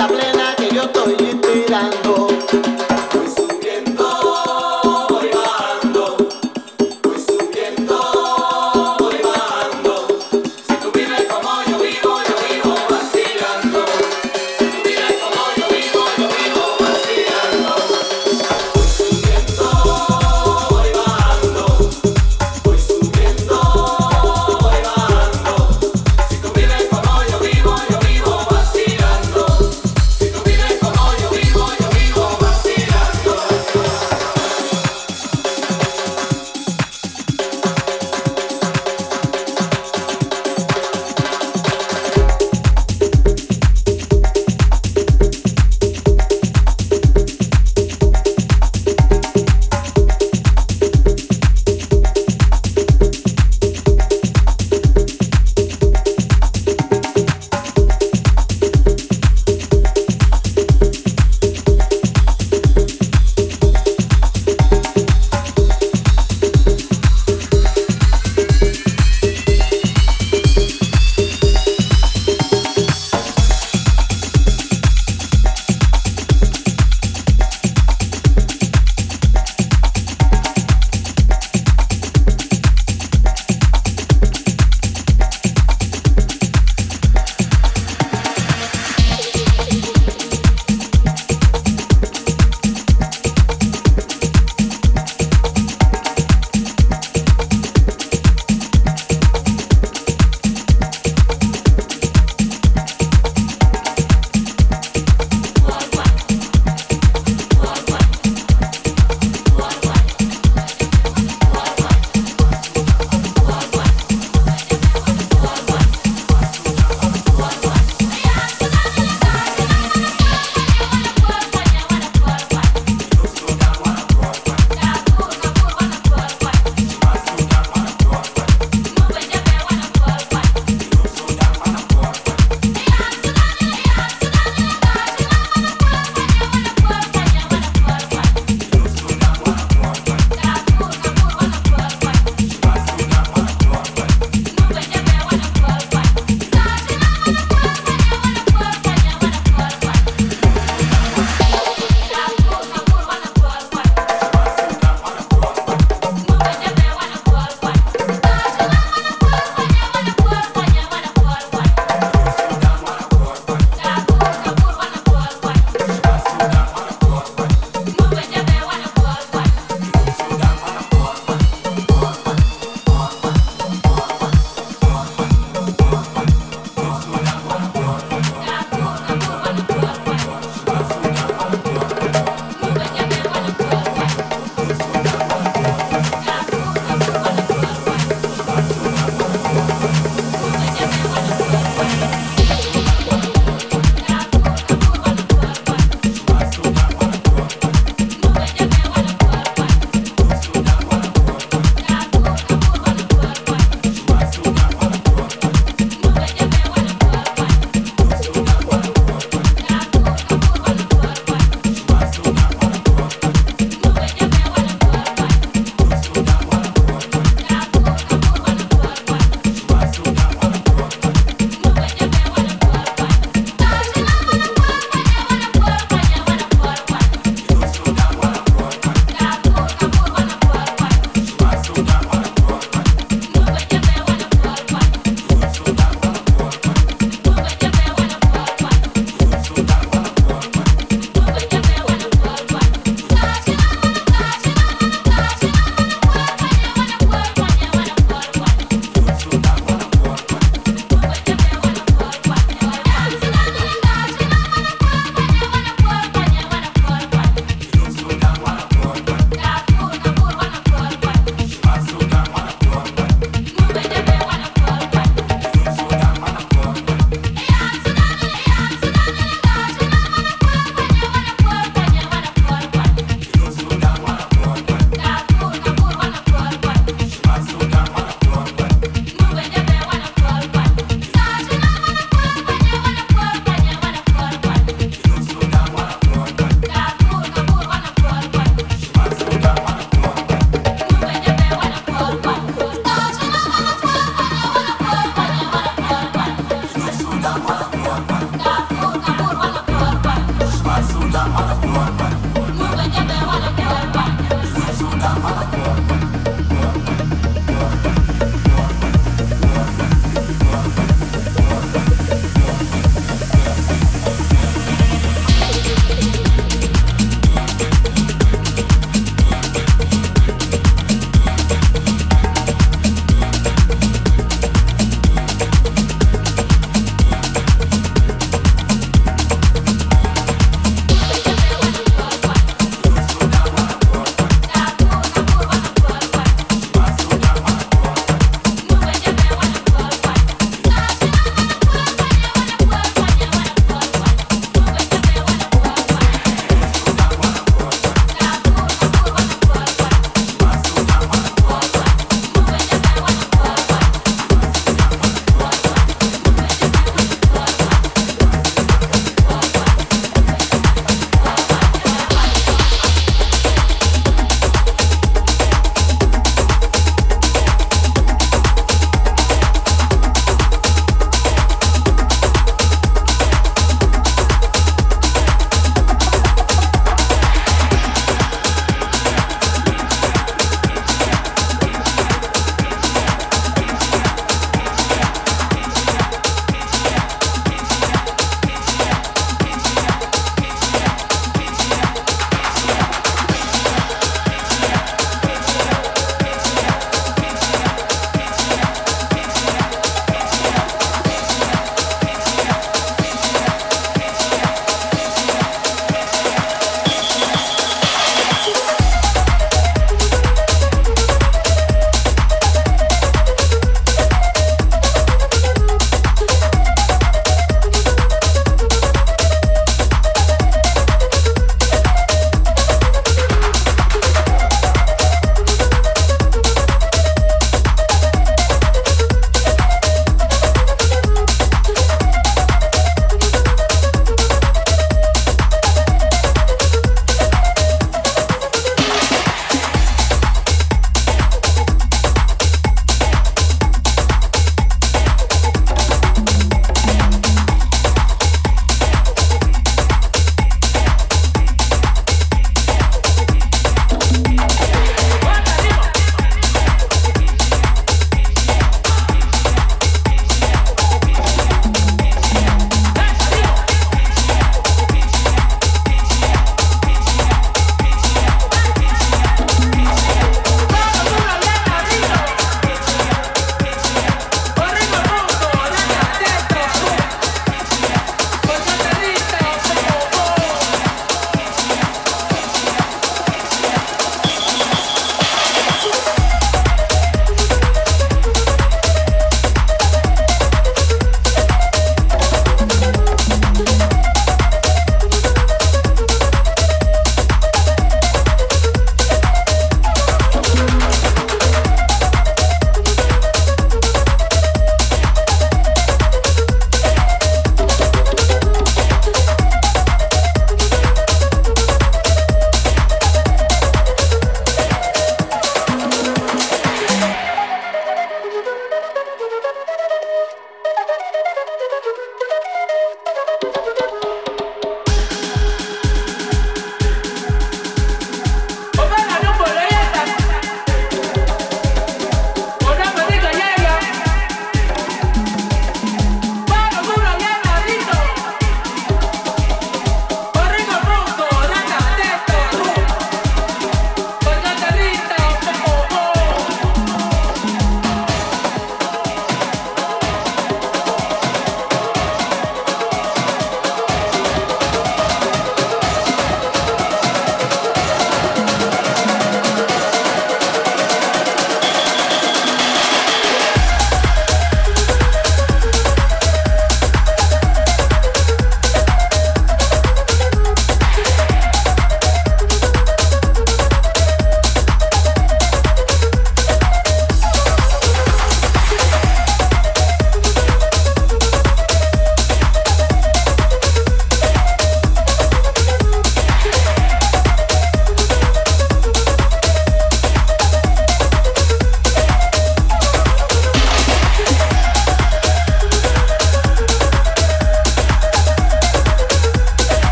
fiesta plena que yo estoy listo.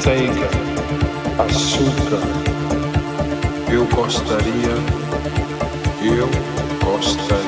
Gostaria, eu gostaria, açúcar.